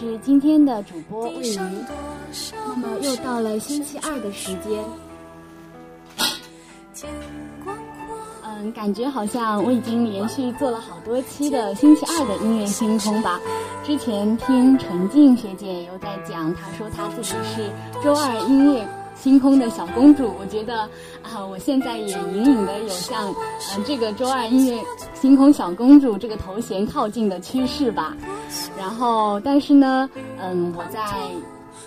是今天的主播魏瑜。那么又到了星期二的时间，嗯，感觉好像我已经连续做了好多期的星期二的音乐星空吧。之前听陈静学姐有在讲，她说她自己是周二音乐。星空的小公主，我觉得啊，我现在也隐隐的有向嗯这个周二音乐星空小公主这个头衔靠近的趋势吧。然后，但是呢，嗯，我在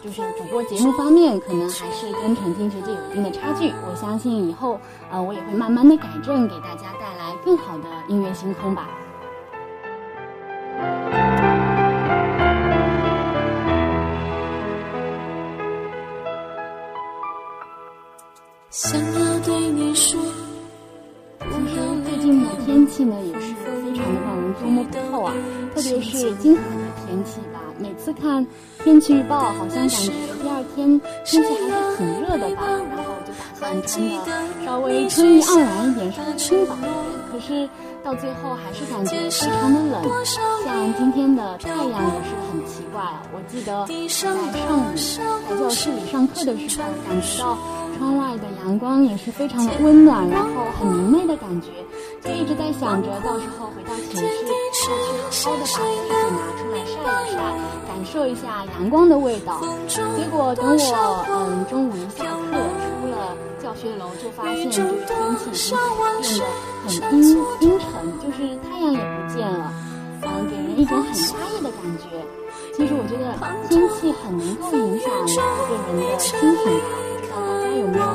就是主播节目方面，可能还是跟陈静学姐有一定的差距。我相信以后呃，我也会慢慢的改正，给大家带来更好的音乐星空吧。想要对你说。其实最近的天气呢，也是非常的让人捉摸不透啊，特别是今后的天气吧。每次看天气预报，好像感觉第二天天气还是挺热的吧，然后就打算穿的稍微春意盎然一点，稍微轻薄一点。可是。到最后还是感觉非常的冷，像今天的太阳也是很奇怪。我记得在上午在教室里上课的时候，感觉到窗外的阳光也是非常的温暖，然后很明媚的感觉，就一直在想着到时候回到寝室要去好好的把被子拿出来晒一晒，感受一下阳光的味道。结果等我嗯中午一下课出了。教学楼就发现这个天气已经变得很阴阴沉，就是太阳也不见了，嗯，给人一种很压抑的感觉。其实我觉得天气很能够影响一个人的心情吧，有没有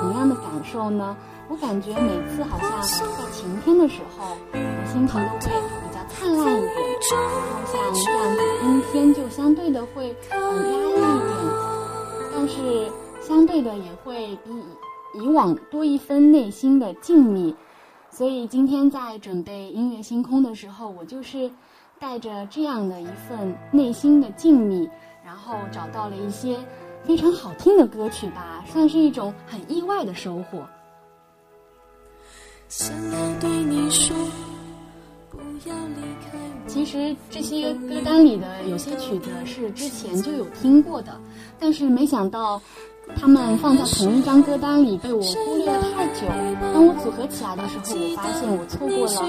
同样的感受呢？我感觉每次好像在晴天的时候，我心情都会比较灿烂一点，然后像这样子阴天就相对的会很压抑一点，但是相对的也会比。以往多一分内心的静谧，所以今天在准备音乐星空的时候，我就是带着这样的一份内心的静谧，然后找到了一些非常好听的歌曲吧，算是一种很意外的收获。想要对你说，不要离开其实这些歌单里的有些曲子是之前就有听过的，但是没想到。他们放在同一张歌单里被我忽略了太久。当我组合起来的时候，我发现我错过了好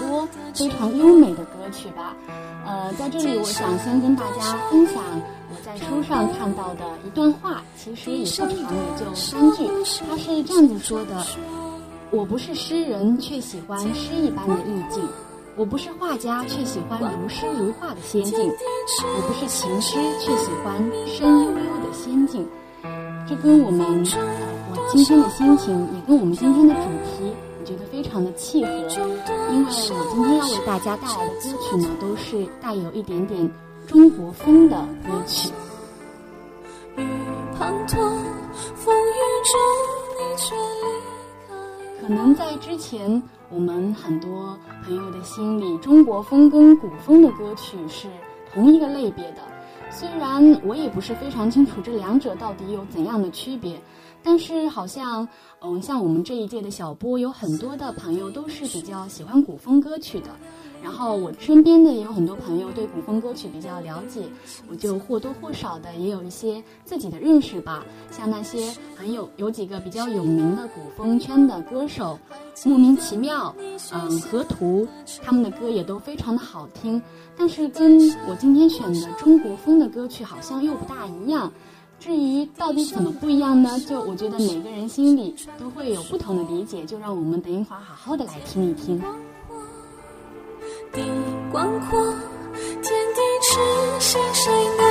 多非常优美的歌曲吧。呃，在这里我想先跟大家分享我在书上看到的一段话，其实也不长，也就三句。他是这样子说的：“我不是诗人，却喜欢诗一般的意境；我不是画家，却喜欢如诗如画的仙境；我不是琴师，却喜欢声悠悠的仙境。”这跟我们我今天的心情，也跟我们今天的主题，我觉得非常的契合。因为我今天要为大家带来的歌曲呢，都是带有一点点中国风的歌曲。可能在之前，我们很多朋友的心里，中国风跟古风的歌曲是同一个类别的。虽然我也不是非常清楚这两者到底有怎样的区别，但是好像，嗯，像我们这一届的小波，有很多的朋友都是比较喜欢古风歌曲的。然后我身边的也有很多朋友对古风歌曲比较了解，我就或多或少的也有一些自己的认识吧。像那些很有有几个比较有名的古风圈的歌手，莫名其妙，嗯，河图，他们的歌也都非常的好听。但是跟我今天选的中国风的歌曲好像又不大一样。至于到底怎么不一样呢？就我觉得每个人心里都会有不同的理解。就让我们等一会儿好好的来听一听。地广阔，天地痴心，谁能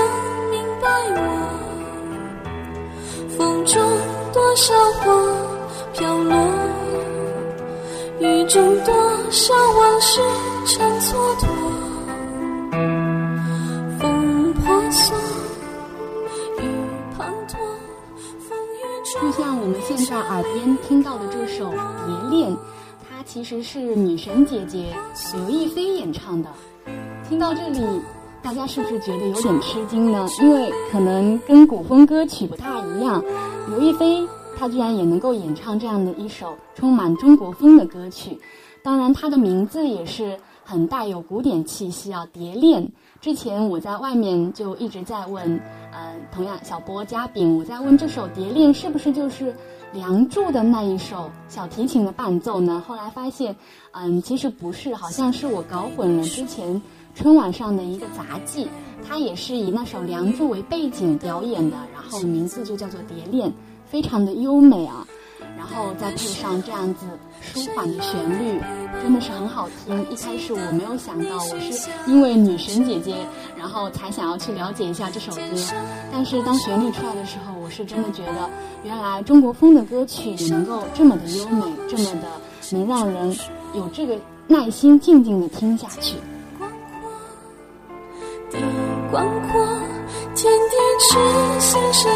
明白我？风中多少花飘落，雨中多少往事成蹉跎。风婆娑，雨滂沱，风雨中。就像我们现在耳边听到的这首《蝶恋》。其实是女神姐姐刘亦菲演唱的。听到这里，大家是不是觉得有点吃惊呢？因为可能跟古风歌曲不大一样，刘亦菲她居然也能够演唱这样的一首充满中国风的歌曲。当然，她的名字也是很带有古典气息啊，《蝶恋》。之前我在外面就一直在问，呃，同样小波嘉宾，我在问这首《蝶恋》是不是就是。《梁祝》的那一首小提琴的伴奏呢？后来发现，嗯，其实不是，好像是我搞混了。之前春晚上的一个杂技，它也是以那首《梁祝》为背景表演的，然后名字就叫做《蝶恋》，非常的优美啊。然后再配上这样子舒缓的旋律，真的是很好听。一开始我没有想到，我是因为女神姐姐，然后才想要去了解一下这首歌。但是当旋律出来的时候，我是真的觉得，原来中国风的歌曲也能够这么的优美，这么的能让人有这个耐心静静的听下去。地广阔，天地之心，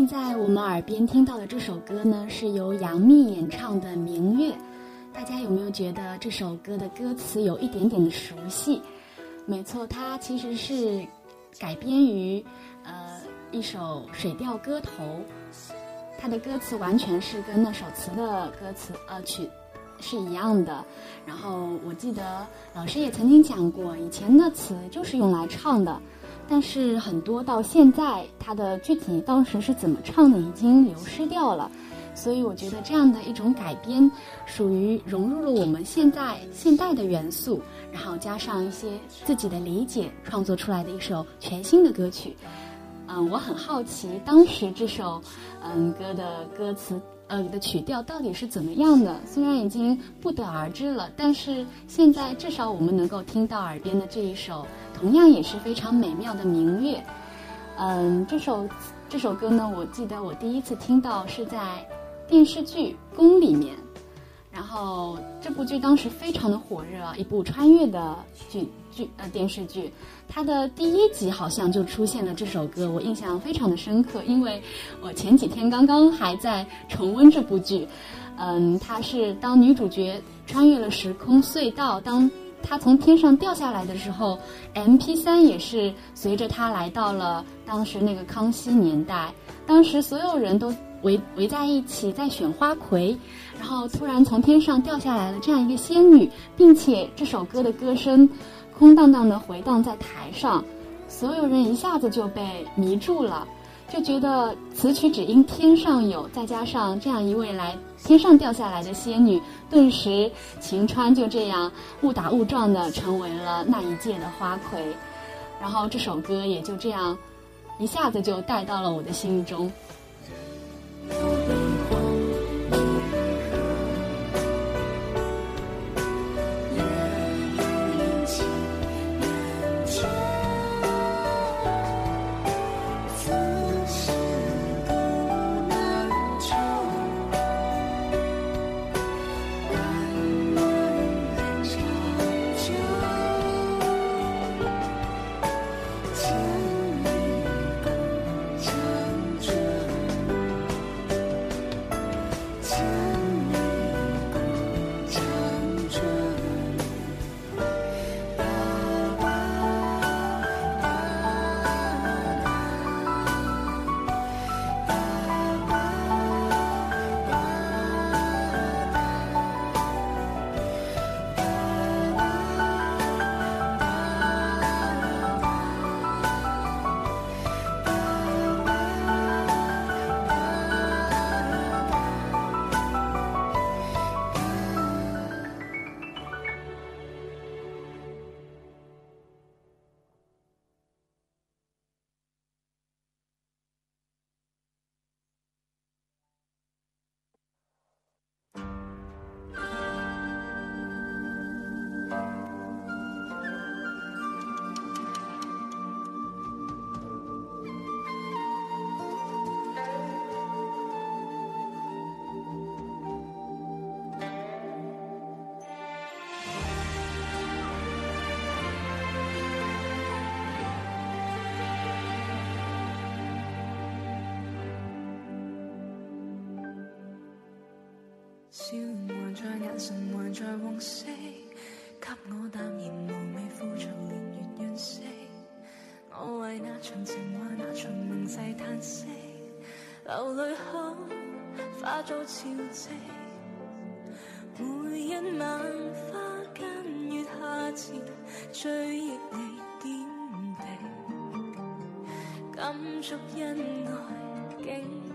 现在我们耳边听到的这首歌呢，是由杨幂演唱的《明月》，大家有没有觉得这首歌的歌词有一点点的熟悉？没错，它其实是改编于呃一首《水调歌头》，它的歌词完全是跟那首词的歌词呃曲是一样的。然后我记得老师也曾经讲过，以前的词就是用来唱的。但是很多到现在，它的具体当时是怎么唱的已经流失掉了，所以我觉得这样的一种改编，属于融入了我们现在现代的元素，然后加上一些自己的理解，创作出来的一首全新的歌曲。嗯，我很好奇当时这首嗯歌的歌词。呃，的曲调到底是怎么样的？虽然已经不得而知了，但是现在至少我们能够听到耳边的这一首，同样也是非常美妙的《明月》。嗯，这首这首歌呢，我记得我第一次听到是在电视剧《宫》里面。然后这部剧当时非常的火热，一部穿越的剧剧呃电视剧，它的第一集好像就出现了这首歌，我印象非常的深刻，因为我前几天刚刚还在重温这部剧。嗯，它是当女主角穿越了时空隧道，当她从天上掉下来的时候，M P 三也是随着她来到了当时那个康熙年代，当时所有人都围围在一起在选花魁。然后突然从天上掉下来了这样一个仙女，并且这首歌的歌声空荡荡的回荡在台上，所有人一下子就被迷住了，就觉得此曲只应天上有，再加上这样一位来天上掉下来的仙女，顿时晴川就这样误打误撞的成为了那一届的花魁，然后这首歌也就这样一下子就带到了我的心中。笑还在，眼神还在往昔，给我淡然无味，枯燥年月惋惜。我为那场情话，那场明逝叹息，流泪后化作潮汐。每一晚花间月下前，追忆你点滴，感触恩爱竟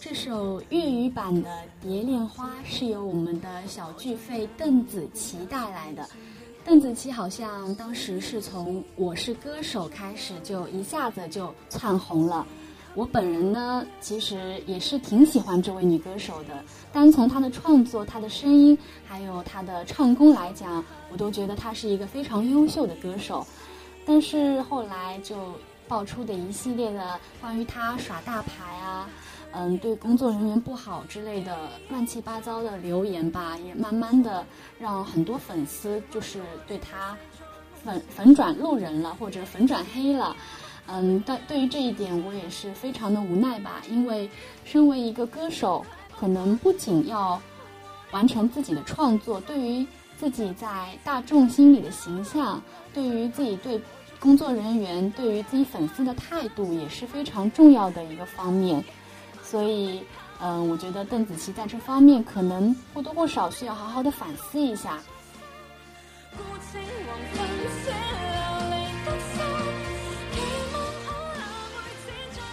这首粤语版的《蝶恋花》是由我们的小巨肺邓紫棋带来的。邓紫棋好像当时是从《我是歌手》开始就一下子就窜红了。我本人呢，其实也是挺喜欢这位女歌手的。单从她的创作、她的声音，还有她的唱功来讲，我都觉得她是一个非常优秀的歌手。但是后来就。爆出的一系列的关于他耍大牌啊，嗯，对工作人员不好之类的乱七八糟的留言吧，也慢慢的让很多粉丝就是对他粉粉转路人了，或者粉转黑了。嗯，但对于这一点，我也是非常的无奈吧，因为身为一个歌手，可能不仅要完成自己的创作，对于自己在大众心里的形象，对于自己对。工作人员对于自己粉丝的态度也是非常重要的一个方面，所以，嗯，我觉得邓紫棋在这方面可能或多或少需要好好的反思一下。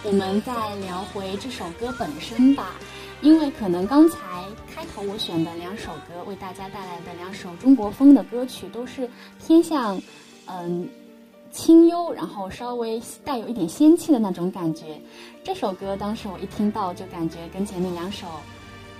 我们再聊回这首歌本身吧，因为可能刚才开头我选的两首歌，为大家带来的两首中国风的歌曲，都是偏向，嗯。清幽，然后稍微带有一点仙气的那种感觉。这首歌当时我一听到，就感觉跟前面两首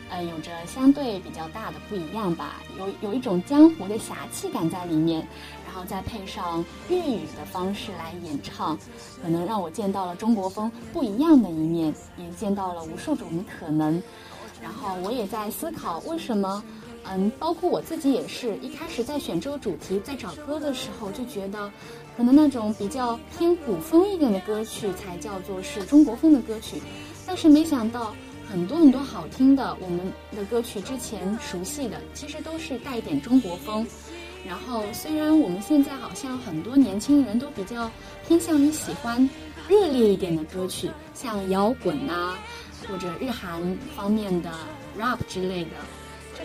呃，有着相对比较大的不一样吧，有有一种江湖的侠气感在里面，然后再配上粤语的方式来演唱，可能让我见到了中国风不一样的一面，也见到了无数种的可能。然后我也在思考，为什么，嗯，包括我自己也是一开始在选这个主题，在找歌的时候就觉得，可能那种比较偏古风一点的歌曲才叫做是中国风的歌曲，但是没想到。很多很多好听的我们的歌曲，之前熟悉的其实都是带一点中国风。然后虽然我们现在好像很多年轻人都比较偏向于喜欢热烈一点的歌曲，像摇滚呐，或者日韩方面的 rap 之类的，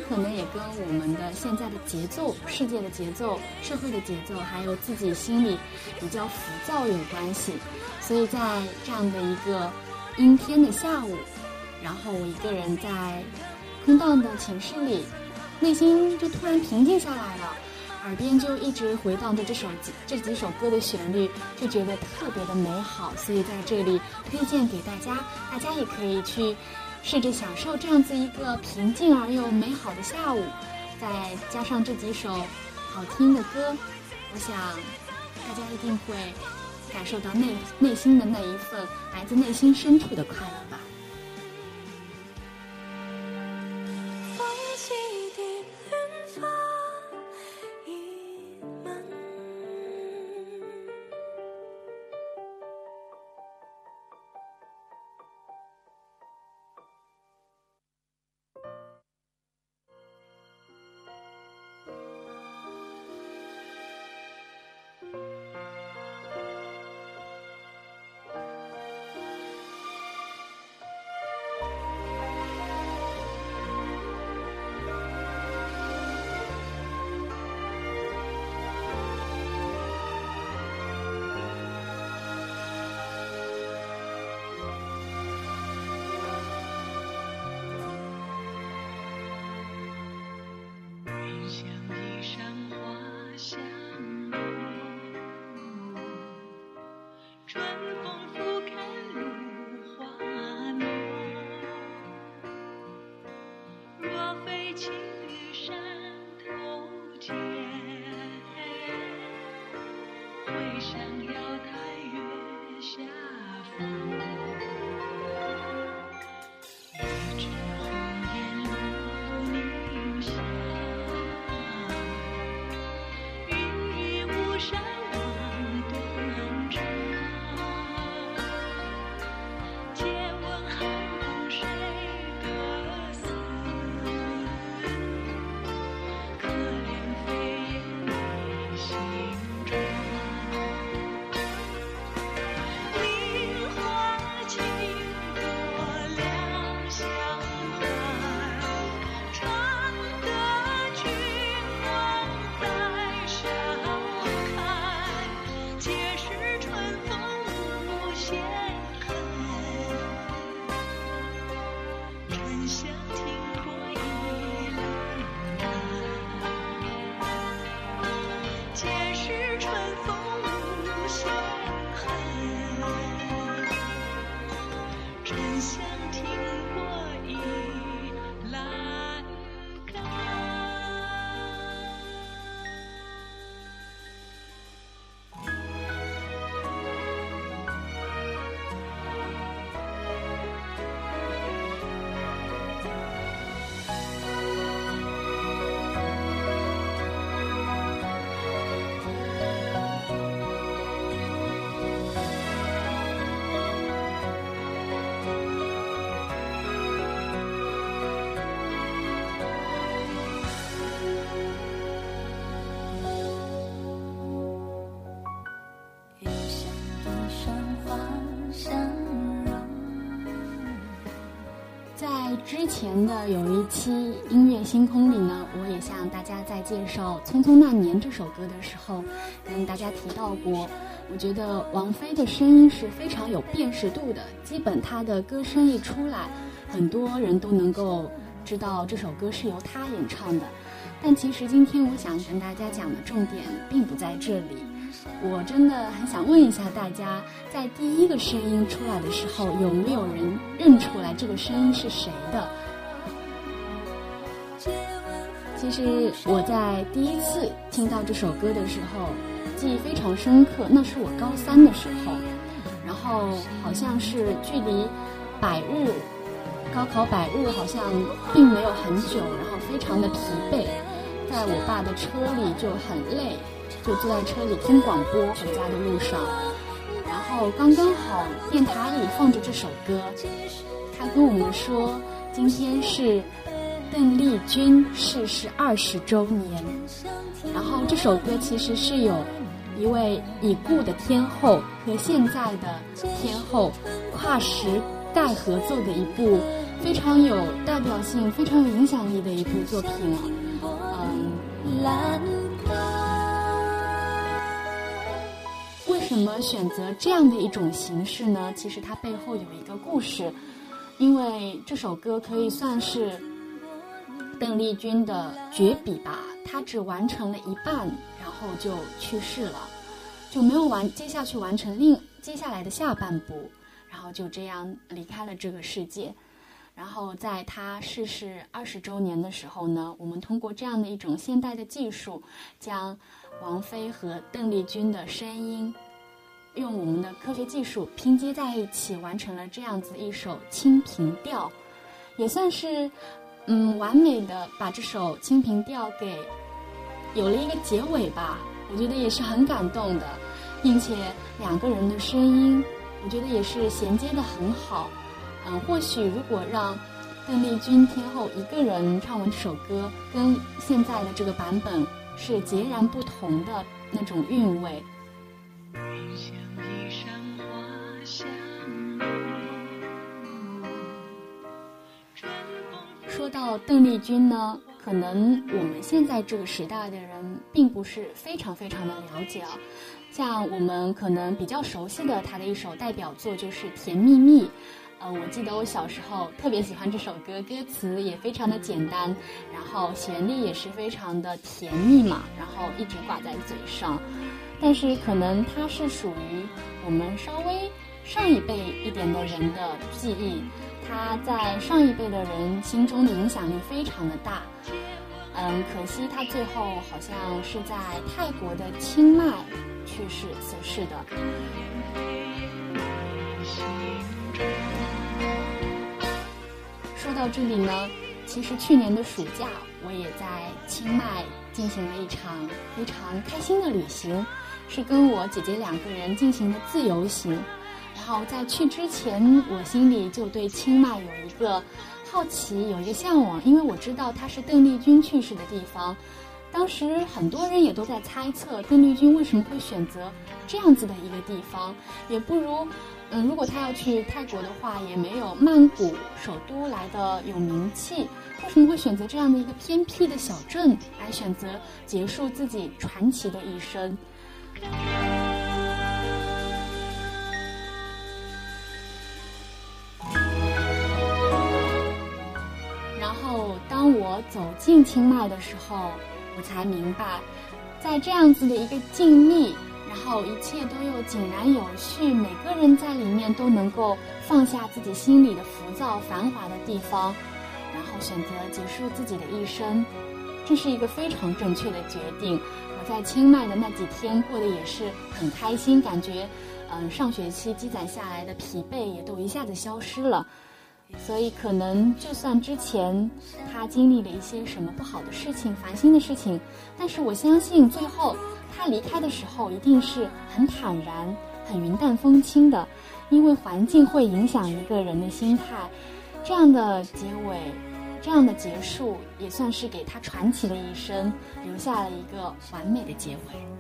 可能也跟我们的现在的节奏、世界的节奏、社会的节奏，还有自己心里比较浮躁有关系。所以在这样的一个阴天的下午。然后我一个人在空荡的寝室里，内心就突然平静下来了，耳边就一直回荡着这首这几首歌的旋律，就觉得特别的美好。所以在这里推荐给大家，大家也可以去试着享受这样子一个平静而又美好的下午，再加上这几首好听的歌，我想大家一定会感受到内内心的那一份来自内心深处的快乐吧。之前的有一期音乐星空里呢，我也向大家在介绍《匆匆那年》这首歌的时候，跟大家提到过，我觉得王菲的声音是非常有辨识度的，基本她的歌声一出来，很多人都能够知道这首歌是由她演唱的。但其实今天我想跟大家讲的重点并不在这里。我真的很想问一下大家，在第一个声音出来的时候，有没有人认出来这个声音是谁的？其实我在第一次听到这首歌的时候，记忆非常深刻。那是我高三的时候，然后好像是距离百日高考百日好像并没有很久，然后非常的疲惫，在我爸的车里就很累，就坐在车里听广播回家的路上，然后刚刚好电台里放着这首歌，他跟我们说今天是。邓丽君逝世二十周年，然后这首歌其实是有一位已故的天后和现在的天后跨时代合作的一部非常有代表性、非常有影响力的一部作品嗯，什么选择这样的一种形式呢？其实它背后有一个故事，因为这首歌可以算是。邓丽君的绝笔吧，她只完成了一半，然后就去世了，就没有完接下去完成另接下来的下半部，然后就这样离开了这个世界。然后在她逝世二十周年的时候呢，我们通过这样的一种现代的技术，将王菲和邓丽君的声音，用我们的科学技术拼接在一起，完成了这样子一首《清平调》，也算是。嗯，完美的把这首《清平调》给有了一个结尾吧，我觉得也是很感动的，并且两个人的声音，我觉得也是衔接的很好。嗯，或许如果让邓丽君天后一个人唱完这首歌，跟现在的这个版本是截然不同的那种韵味。到邓丽君呢，可能我们现在这个时代的人并不是非常非常的了解啊。像我们可能比较熟悉的她的一首代表作就是《甜蜜蜜》，呃，我记得我小时候特别喜欢这首歌，歌词也非常的简单，然后旋律也是非常的甜蜜嘛，然后一直挂在嘴上。但是可能它是属于我们稍微上一辈一点的人的记忆。他在上一辈的人心中的影响力非常的大，嗯，可惜他最后好像是在泰国的清迈去世死世的。说到这里呢，其实去年的暑假我也在清迈进行了一场非常开心的旅行，是跟我姐姐两个人进行的自由行。好，在去之前，我心里就对清迈有一个好奇，有一个向往，因为我知道它是邓丽君去世的地方。当时很多人也都在猜测，邓丽君为什么会选择这样子的一个地方，也不如，嗯，如果她要去泰国的话，也没有曼谷首都来的有名气。为什么会选择这样的一个偏僻的小镇来选择结束自己传奇的一生？走进清迈的时候，我才明白，在这样子的一个静谧，然后一切都又井然有序，每个人在里面都能够放下自己心里的浮躁繁华的地方，然后选择结束自己的一生，这是一个非常正确的决定。我在清迈的那几天过得也是很开心，感觉，嗯，上学期积攒下来的疲惫也都一下子消失了。所以，可能就算之前他经历了一些什么不好的事情、烦心的事情，但是我相信最后他离开的时候一定是很坦然、很云淡风轻的，因为环境会影响一个人的心态。这样的结尾，这样的结束，也算是给他传奇的一生留下了一个完美的结尾。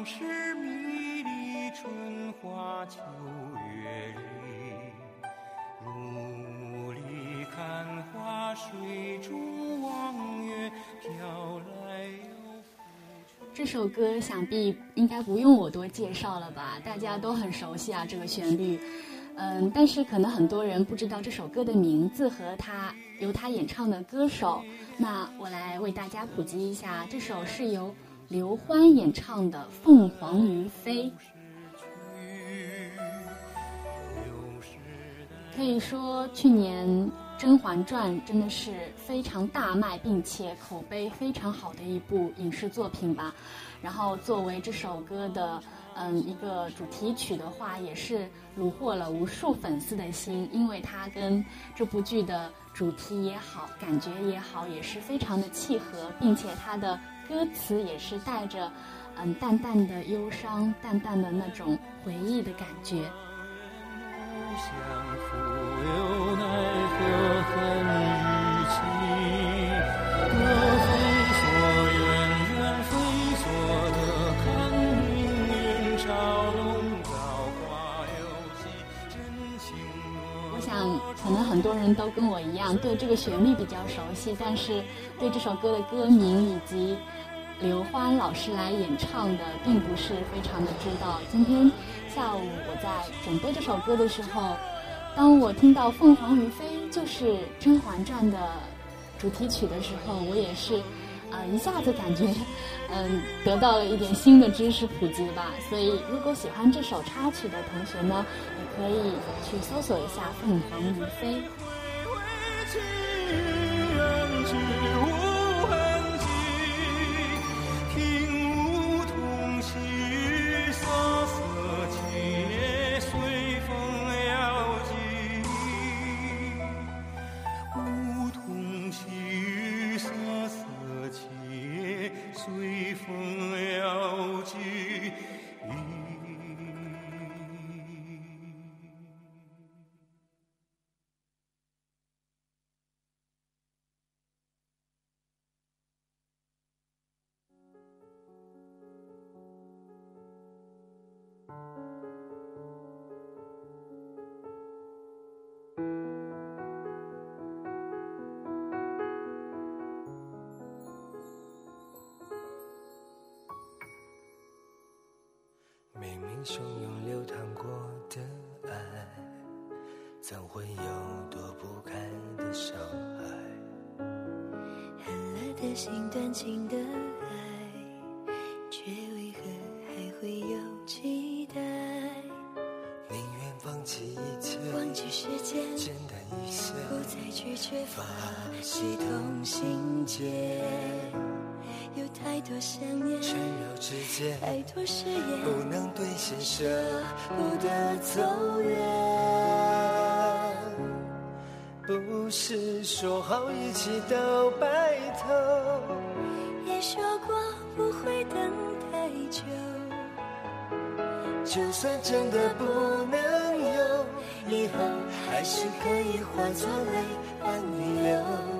往事迷离，春花秋月里，如里看花，水中望月，飘来又浮这首歌想必应该不用我多介绍了吧？大家都很熟悉啊，这个旋律。嗯，但是可能很多人不知道这首歌的名字和他由他演唱的歌手。那我来为大家普及一下，这首是由刘欢演唱的《凤凰于飞》。可以说，去年《甄嬛传》真的是非常大卖，并且口碑非常好的一部影视作品吧。然后，作为这首歌的嗯一个主题曲的话，也是虏获了无数粉丝的心，因为它跟这部剧的主题也好，感觉也好，也是非常的契合，并且它的歌词也是带着嗯淡淡的忧伤、淡淡的那种回忆的感觉。很多人都跟我一样，对这个旋律比较熟悉，但是对这首歌的歌名以及刘欢老师来演唱的，并不是非常的知道。今天下午我在准备这首歌的时候，当我听到《凤凰于飞》就是《甄嬛传》的主题曲的时候，我也是，啊，一下子感觉，嗯，得到了一点新的知识普及吧。所以，如果喜欢这首插曲的同学呢，也可以去搜索一下《凤凰于飞》。汹涌流淌过的爱，怎会有躲不开的伤害？寒了的心，断情的爱，却为何还会有期待？宁愿放弃一切，忘记时间，简单一些，不再拒绝发发起起同心结。多想念，缠绕之间，太多誓言，不能兑现，舍不得走远。不是说好一起到白头，也说过不会等太久，就算真的不能有，以后还是可以化作泪伴你流。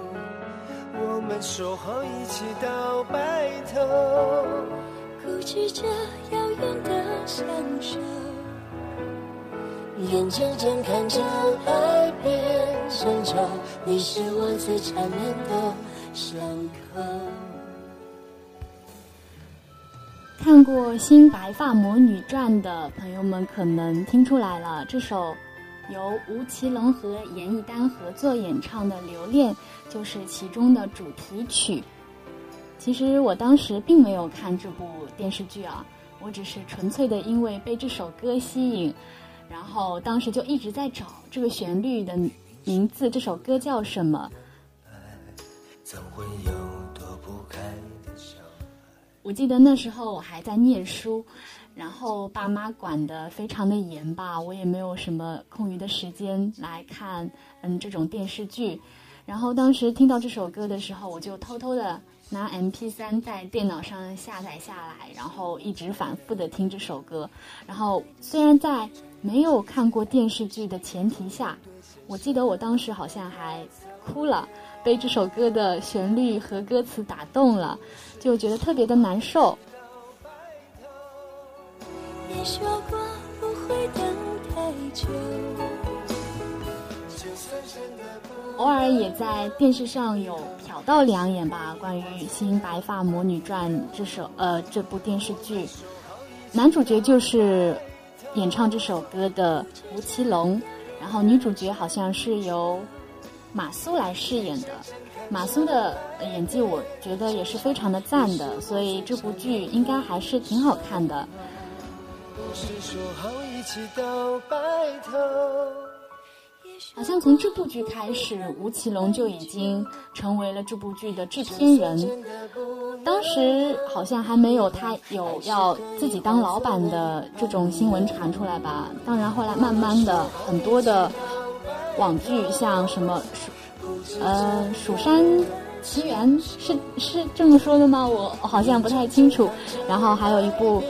我们说好一起到白头，固执着遥远的相守。眼睁睁看着爱变成仇，你是我最缠绵的伤口。看过《新白发魔女传》的朋友们可能听出来了，这首由吴奇隆和严艺丹合作演唱的《留恋》就是其中的主题曲。其实我当时并没有看这部电视剧啊，我只是纯粹的因为被这首歌吸引，然后当时就一直在找这个旋律的名字，这首歌叫什么？我记得那时候我还在念书，然后爸妈管得非常的严吧，我也没有什么空余的时间来看嗯这种电视剧。然后当时听到这首歌的时候，我就偷偷的拿 MP3 在电脑上下载下来，然后一直反复的听这首歌。然后虽然在没有看过电视剧的前提下，我记得我当时好像还哭了，被这首歌的旋律和歌词打动了，就觉得特别的难受。你说过不会等太久。偶尔也在电视上有瞟到两眼吧，关于《新白发魔女传》这首呃这部电视剧，男主角就是演唱这首歌的吴奇隆，然后女主角好像是由马苏来饰演的。马苏的演技我觉得也是非常的赞的，所以这部剧应该还是挺好看的。是说好一起到白头。好像从这部剧开始，吴奇隆就已经成为了这部剧的制片人。当时好像还没有他有要自己当老板的这种新闻传出来吧。当然后来慢慢的，很多的网剧像什么蜀呃《蜀山奇缘》是是这么说的吗？我好像不太清楚。然后还有一部《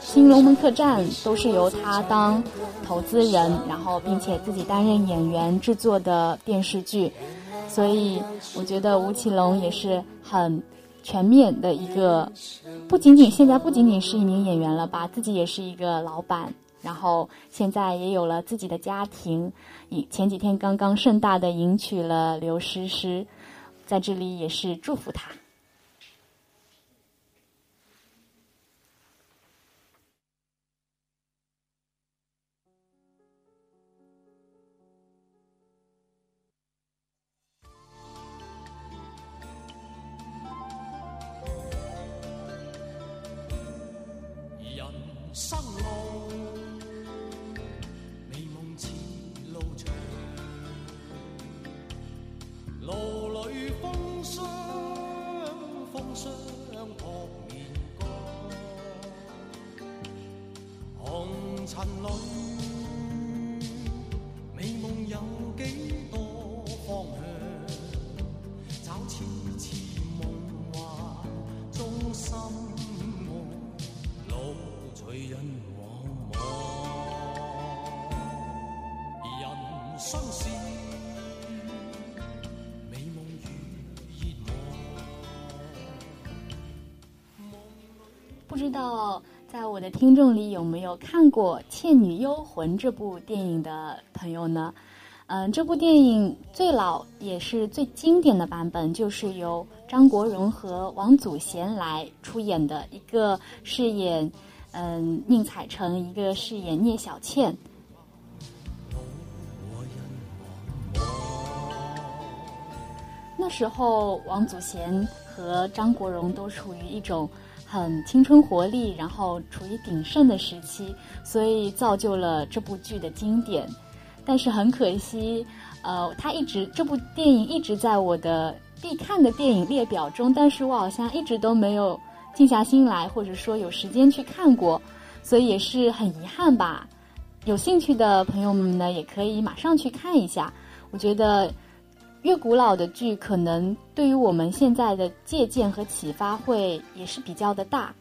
新龙门客栈》，都是由他当。投资人，然后并且自己担任演员制作的电视剧，所以我觉得吴奇隆也是很全面的一个，不仅仅现在不仅仅是一名演员了吧，自己也是一个老板，然后现在也有了自己的家庭，以前几天刚刚盛大的迎娶了刘诗诗，在这里也是祝福他。不知道在我的听众里有没有看过《倩女幽魂》这部电影的朋友呢？嗯，这部电影最老也是最经典的版本，就是由张国荣和王祖贤来出演的，一个饰演嗯宁采臣，一个饰演聂小倩。时候，王祖贤和张国荣都处于一种。很青春活力，然后处于鼎盛的时期，所以造就了这部剧的经典。但是很可惜，呃，他一直这部电影一直在我的必看的电影列表中，但是我好像一直都没有静下心来，或者说有时间去看过，所以也是很遗憾吧。有兴趣的朋友们呢，也可以马上去看一下。我觉得。越古老的剧，可能对于我们现在的借鉴和启发会也是比较的大。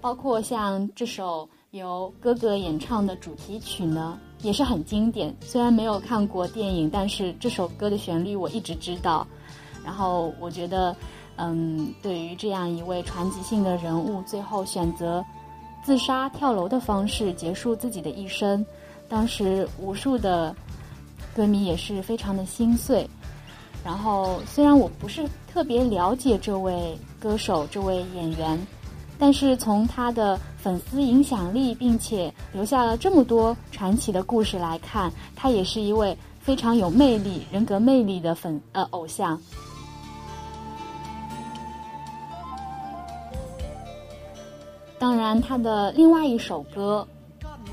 包括像这首由哥哥演唱的主题曲呢，也是很经典。虽然没有看过电影，但是这首歌的旋律我一直知道。然后我觉得，嗯，对于这样一位传奇性的人物，最后选择自杀跳楼的方式结束自己的一生，当时无数的。歌迷也是非常的心碎，然后虽然我不是特别了解这位歌手、这位演员，但是从他的粉丝影响力，并且留下了这么多传奇的故事来看，他也是一位非常有魅力、人格魅力的粉呃偶像。当然，他的另外一首歌，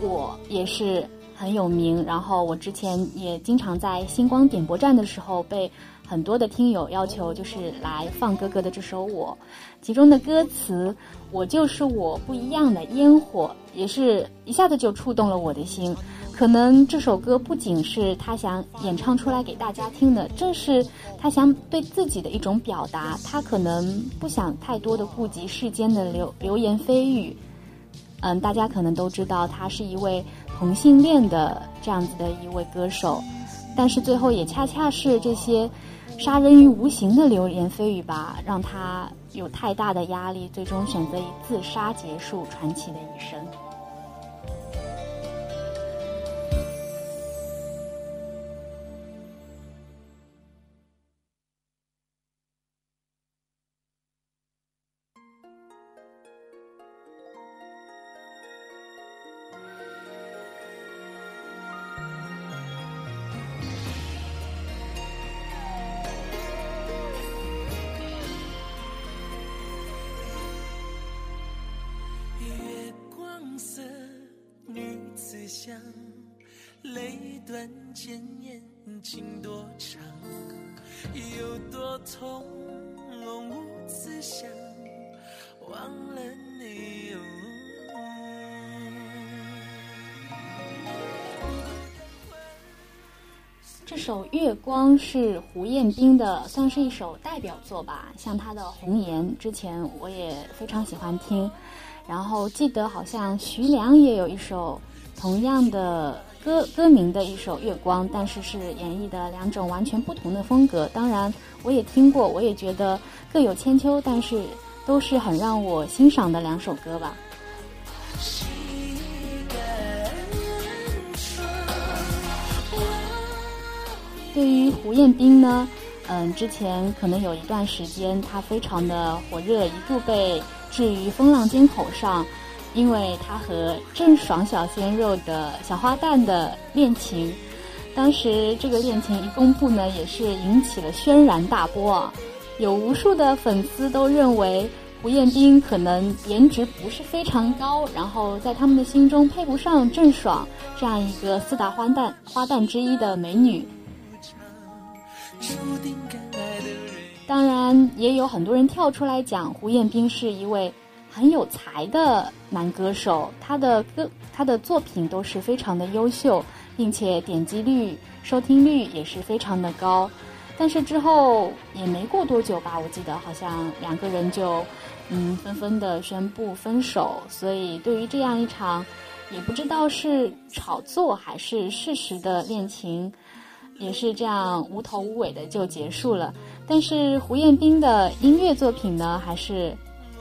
我也是。很有名，然后我之前也经常在星光点播站的时候被很多的听友要求，就是来放哥哥的这首《我》，其中的歌词“我就是我不一样的烟火”，也是一下子就触动了我的心。可能这首歌不仅是他想演唱出来给大家听的，正是他想对自己的一种表达。他可能不想太多的顾及世间的流流言蜚语。嗯，大家可能都知道，他是一位。同性恋的这样子的一位歌手，但是最后也恰恰是这些杀人于无形的流言蜚语吧，让他有太大的压力，最终选择以自杀结束传奇的一生。想忘了你这首《月光》是胡彦斌的，算是一首代表作吧。像他的《红颜》，之前我也非常喜欢听。然后记得好像徐良也有一首同样的歌歌名的一首《月光》，但是是演绎的两种完全不同的风格。当然，我也听过，我也觉得各有千秋，但是都是很让我欣赏的两首歌吧。对于胡彦斌呢，嗯，之前可能有一段时间他非常的火热，一度被置于风浪尖口上，因为他和郑爽小鲜肉的小花旦的恋情，当时这个恋情一公布呢，也是引起了轩然大波啊，有无数的粉丝都认为胡彦斌可能颜值不是非常高，然后在他们的心中配不上郑爽这样一个四大花旦花旦之一的美女。当然，也有很多人跳出来讲，胡彦斌是一位很有才的男歌手，他的歌、他的作品都是非常的优秀，并且点击率、收听率也是非常的高。但是之后也没过多久吧，我记得好像两个人就嗯纷纷的宣布分手。所以对于这样一场也不知道是炒作还是事实的恋情。也是这样无头无尾的就结束了，但是胡彦斌的音乐作品呢，还是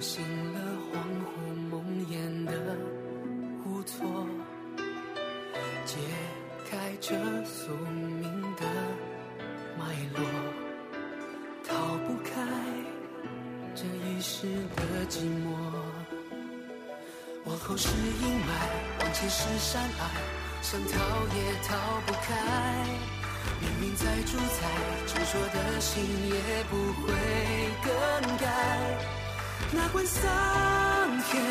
醒了恍惚梦魇的无措，解开这宿命的脉络，逃不开这一世的寂寞。往后是阴霾，往前是山隘，想逃也逃不开。命运在主宰，执着的心也不会更改。哪管桑田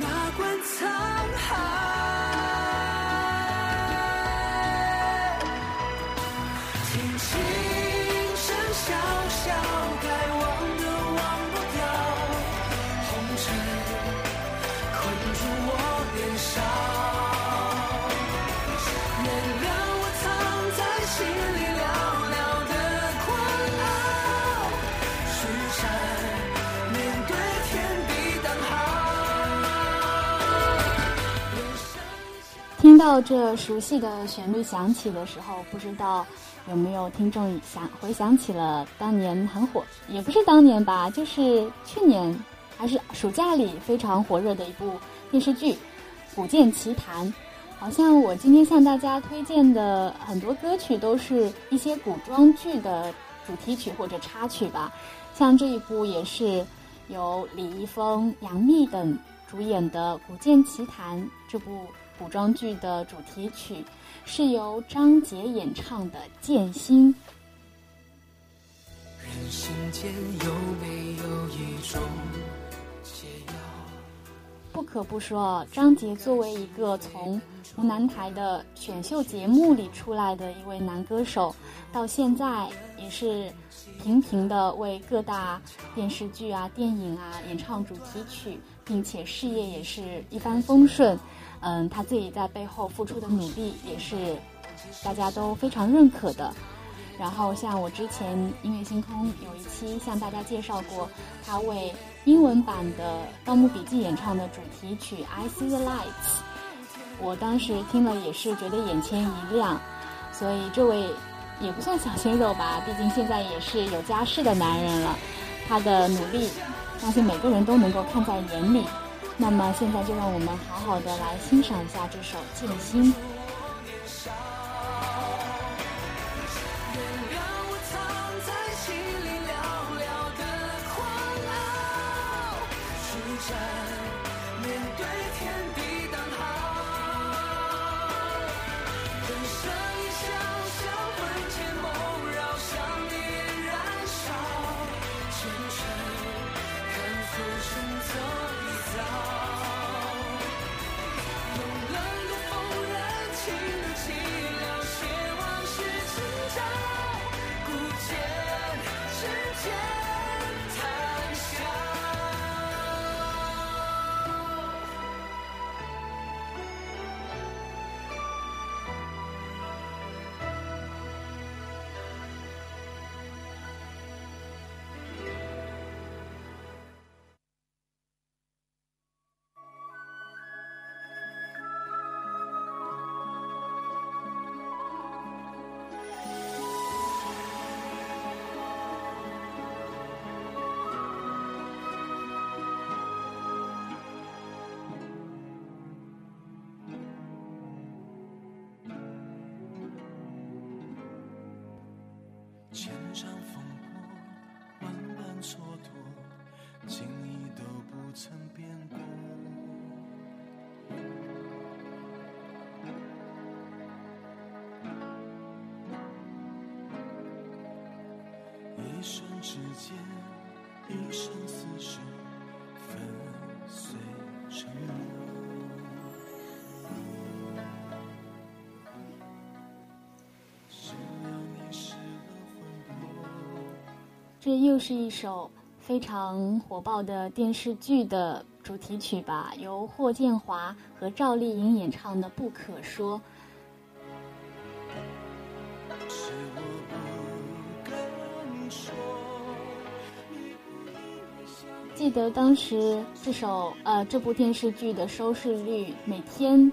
哪管沧海听琴声潇潇该忘的忘不掉红尘困住我年少。到这熟悉的旋律响起的时候，不知道有没有听众想回想起了当年很火，也不是当年吧，就是去年还是暑假里非常火热的一部电视剧《古剑奇谭》。好像我今天向大家推荐的很多歌曲都是一些古装剧的主题曲或者插曲吧，像这一部也是由李易峰、杨幂等主演的《古剑奇谭》这部。古装剧的主题曲是由张杰演唱的《剑心》。人心间有没有一种解药？不可不说，张杰作为一个从湖南台的选秀节目里出来的一位男歌手，到现在也是频频的为各大电视剧啊、电影啊演唱主题曲，并且事业也是一帆风顺。嗯，他自己在背后付出的努力也是大家都非常认可的。然后，像我之前音乐星空有一期向大家介绍过，他为英文版的《盗墓笔记》演唱的主题曲《I See the Lights》，我当时听了也是觉得眼前一亮。所以，这位也不算小鲜肉吧，毕竟现在也是有家室的男人了。他的努力，相信每个人都能够看在眼里。那么现在就让我们好好的来欣赏一下这首《剑心》。这又是一首非常火爆的电视剧的主题曲吧，由霍建华和赵丽颖演唱的《不可说》。记得当时这首呃这部电视剧的收视率每天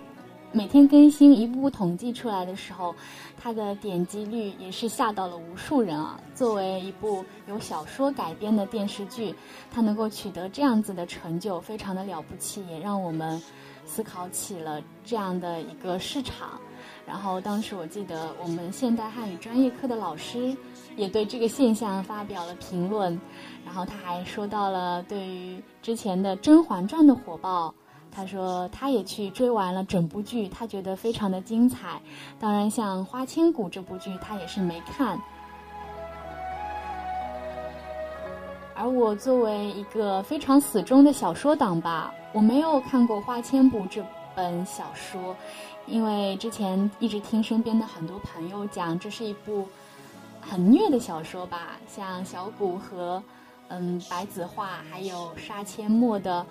每天更新一步步统计出来的时候，它的点击率也是吓到了无数人啊！作为一部由小说改编的电视剧，它能够取得这样子的成就，非常的了不起，也让我们思考起了这样的一个市场。然后当时我记得我们现代汉语专业课的老师也对这个现象发表了评论，然后他还说到了对于之前的《甄嬛传》的火爆。他说，他也去追完了整部剧，他觉得非常的精彩。当然，像《花千骨》这部剧，他也是没看。而我作为一个非常死忠的小说党吧，我没有看过《花千骨》这本小说，因为之前一直听身边的很多朋友讲，这是一部很虐的小说吧，像小骨和。嗯，白子画还有杀阡陌的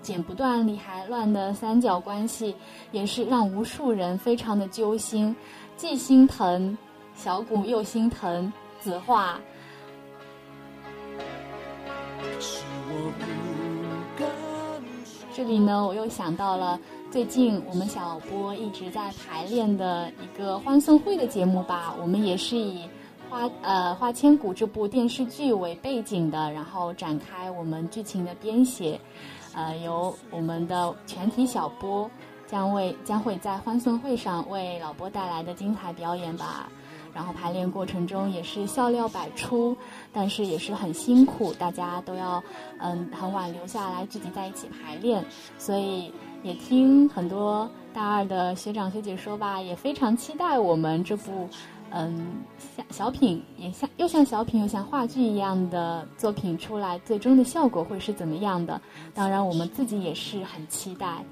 剪不断理还乱的三角关系，也是让无数人非常的揪心，既心疼小骨又心疼子画。这里呢，我又想到了最近我们小波一直在排练的一个欢送会的节目吧，我们也是以。花呃，《花千骨》这部电视剧为背景的，然后展开我们剧情的编写，呃，由我们的全体小波将为将会在欢送会上为老波带来的精彩表演吧。然后排练过程中也是笑料百出，但是也是很辛苦，大家都要嗯很晚留下来聚集在一起排练，所以也听很多大二的学长学姐说吧，也非常期待我们这部。嗯，像小品也像又像小品又像话剧一样的作品出来，最终的效果会是怎么样的？当然，我们自己也是很期待。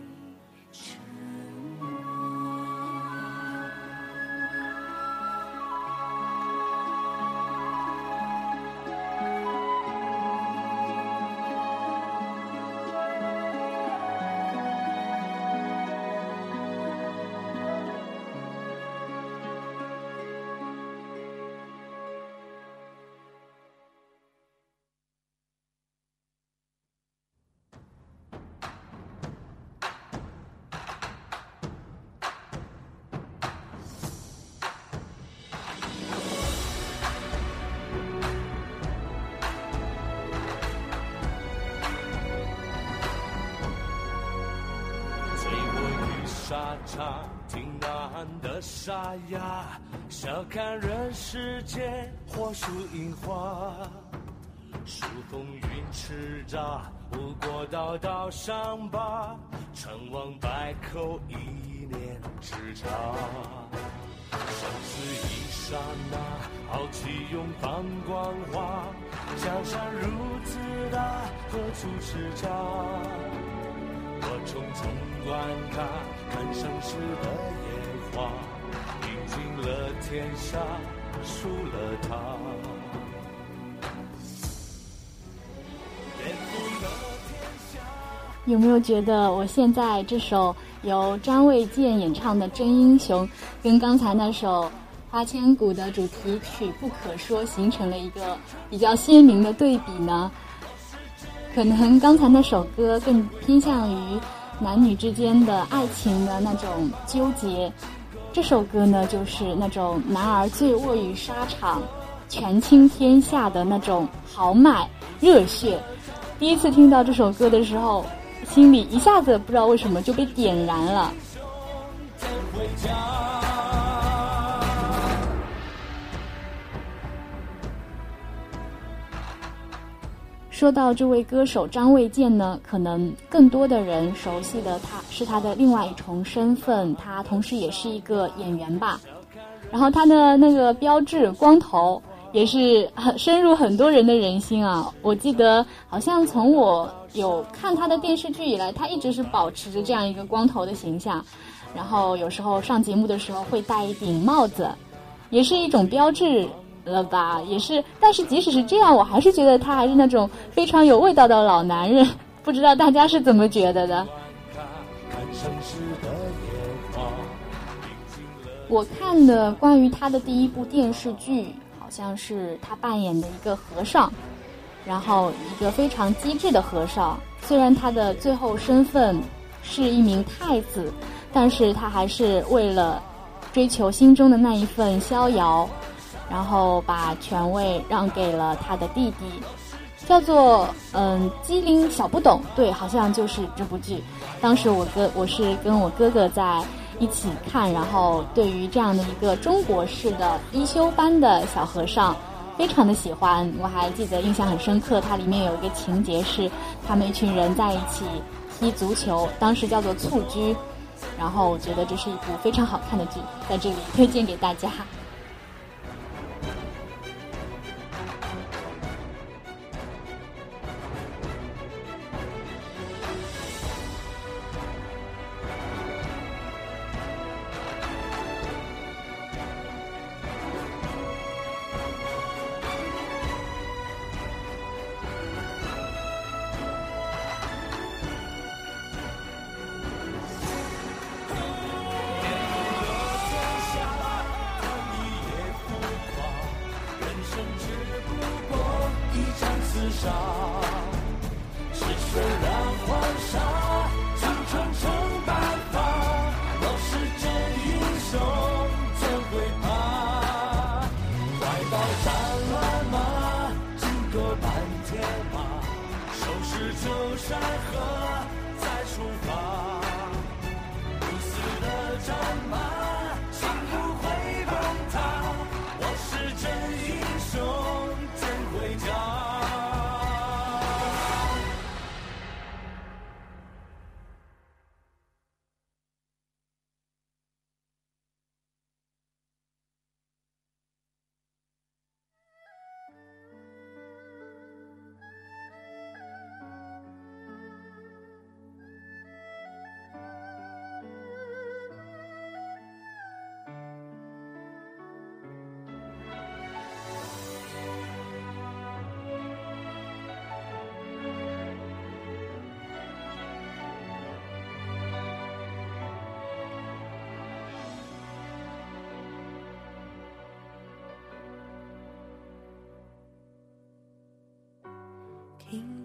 永放光华，江山如此大，何处是家？我匆匆观看，看盛世的烟花，饮尽了天下，输了他。有没有觉得我现在这首由张卫健演唱的《真英雄》，跟刚才那首《花千骨》的主题曲《不可说》形成了一个比较鲜明的对比呢？可能刚才那首歌更偏向于男女之间的爱情的那种纠结，这首歌呢就是那种男儿醉卧于沙场，权倾天下的那种豪迈热血。第一次听到这首歌的时候，心里一下子不知道为什么就被点燃了。说到这位歌手张卫健呢，可能更多的人熟悉的他是他的另外一重身份，他同时也是一个演员吧。然后他的那个标志光头也是很深入很多人的人心啊。我记得好像从我有看他的电视剧以来，他一直是保持着这样一个光头的形象。然后有时候上节目的时候会戴一顶帽子，也是一种标志。了吧，也是，但是即使是这样，我还是觉得他还是那种非常有味道的老男人。不知道大家是怎么觉得的？我看的关于他的第一部电视剧，好像是他扮演的一个和尚，然后一个非常机智的和尚。虽然他的最后身份是一名太子，但是他还是为了追求心中的那一份逍遥，然后把权位让给了他的弟弟，叫做嗯机灵小不懂，对，好像就是这部剧。当时我哥我是跟我哥哥在一起看，然后对于这样的一个中国式的一休班的小和尚。非常的喜欢，我还记得印象很深刻。它里面有一个情节是，他们一群人在一起踢足球，当时叫做蹴鞠。然后我觉得这是一部非常好看的剧，在这里推荐给大家。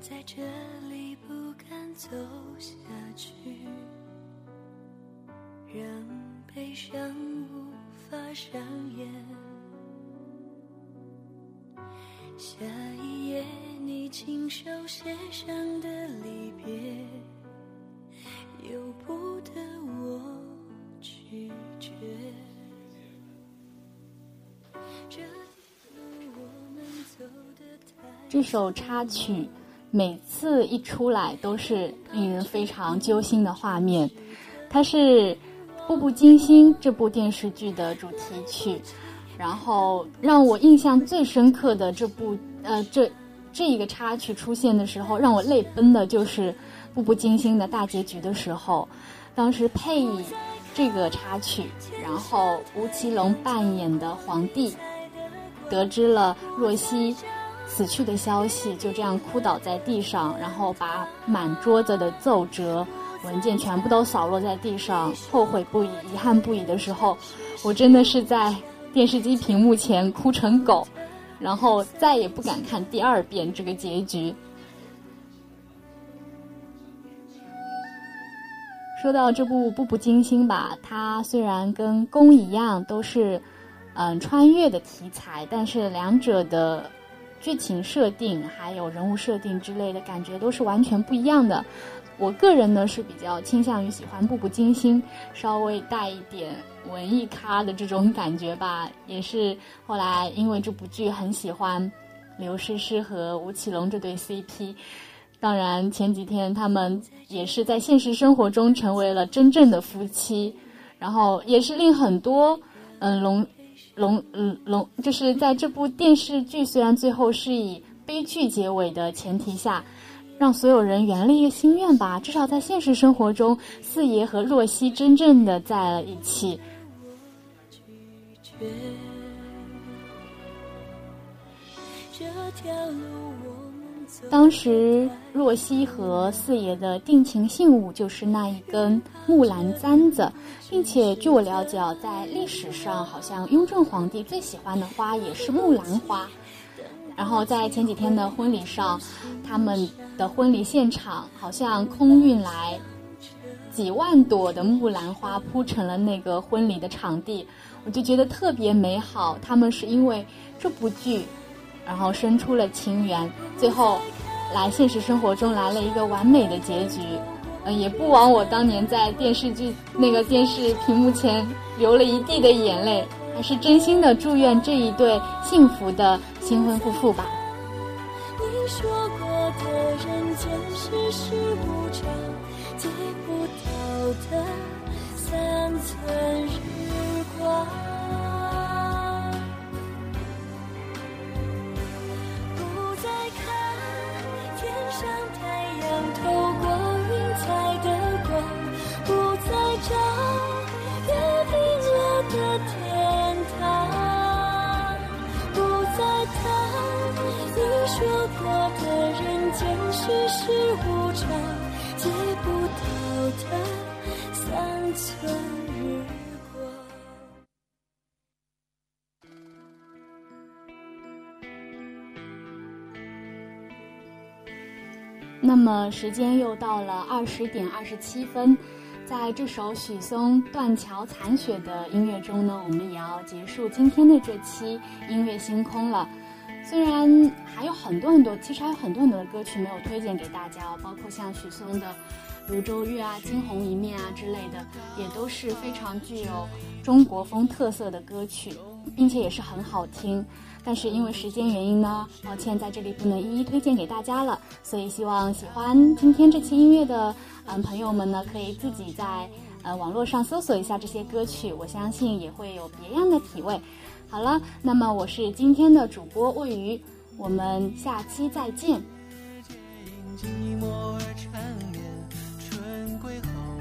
在这里，不敢走下去，让悲伤无法上演。下一页，你亲手写上的离别，由不得我拒绝。这一路我们走得太。这首插曲每次一出来都是令人非常揪心的画面，它是《步步惊心》这部电视剧的主题曲。然后让我印象最深刻的这部呃这这一个插曲出现的时候，让我泪奔的就是《步步惊心》的大结局的时候，当时配这个插曲，然后吴奇隆扮演的皇帝得知了若曦死去的消息，就这样哭倒在地上，然后把满桌子的奏折、文件全部都扫落在地上，后悔不已、遗憾不已的时候，我真的是在电视机屏幕前哭成狗，然后再也不敢看第二遍这个结局。说到这部《步步惊心》吧，它虽然跟宫一样都是嗯穿越的题材，但是两者的剧情设定还有人物设定之类的感觉都是完全不一样的。我个人呢是比较倾向于喜欢《步步惊心》，稍微带一点文艺咖的这种感觉吧。也是后来因为这部剧很喜欢刘诗诗和吴奇隆这对 CP。当然，前几天他们也是在现实生活中成为了真正的夫妻，然后也是令很多嗯龙龙嗯龙，就是在这部电视剧虽然最后是以悲剧结尾的前提下，让所有人圆了一个心愿吧。至少在现实生活中，四爷和若曦真正的在了一起。这条路当时若曦和四爷的定情信物就是那一根木兰簪子，并且据我了解，啊，在历史上好像雍正皇帝最喜欢的花也是木兰花。然后在前几天的婚礼上，他们的婚礼现场好像空运来几万朵的木兰花铺成了那个婚礼的场地，我就觉得特别美好。他们是因为这部剧，然后生出了情缘，最后来现实生活中来了一个完美的结局。嗯，也不枉我当年在电视剧那个电视屏幕前流了一地的眼泪，还是真心的祝愿这一对幸福的新婚夫妇吧。你说过的人间世事无常，借不到的三寸日光。世事无常，借不到的三寸日光。那么时间又到了二十点二十七分，在这首许嵩《断桥残雪》的音乐中呢，我们也要结束今天的这期音乐星空了。虽然还有很多很多，其实还有很多很多的歌曲没有推荐给大家哦，包括像许嵩的《庐州月》啊、《惊鸿一面》啊之类的，也都是非常具有中国风特色的歌曲，并且也是很好听。但是因为时间原因呢，抱歉在这里不能一一推荐给大家了。所以希望喜欢今天这期音乐的嗯朋友们呢，可以自己在呃网络上搜索一下这些歌曲，我相信也会有别样的体味。好了，那么我是今天的主播魏鱼，我们下期再见。寂寞而缠绵，春归后。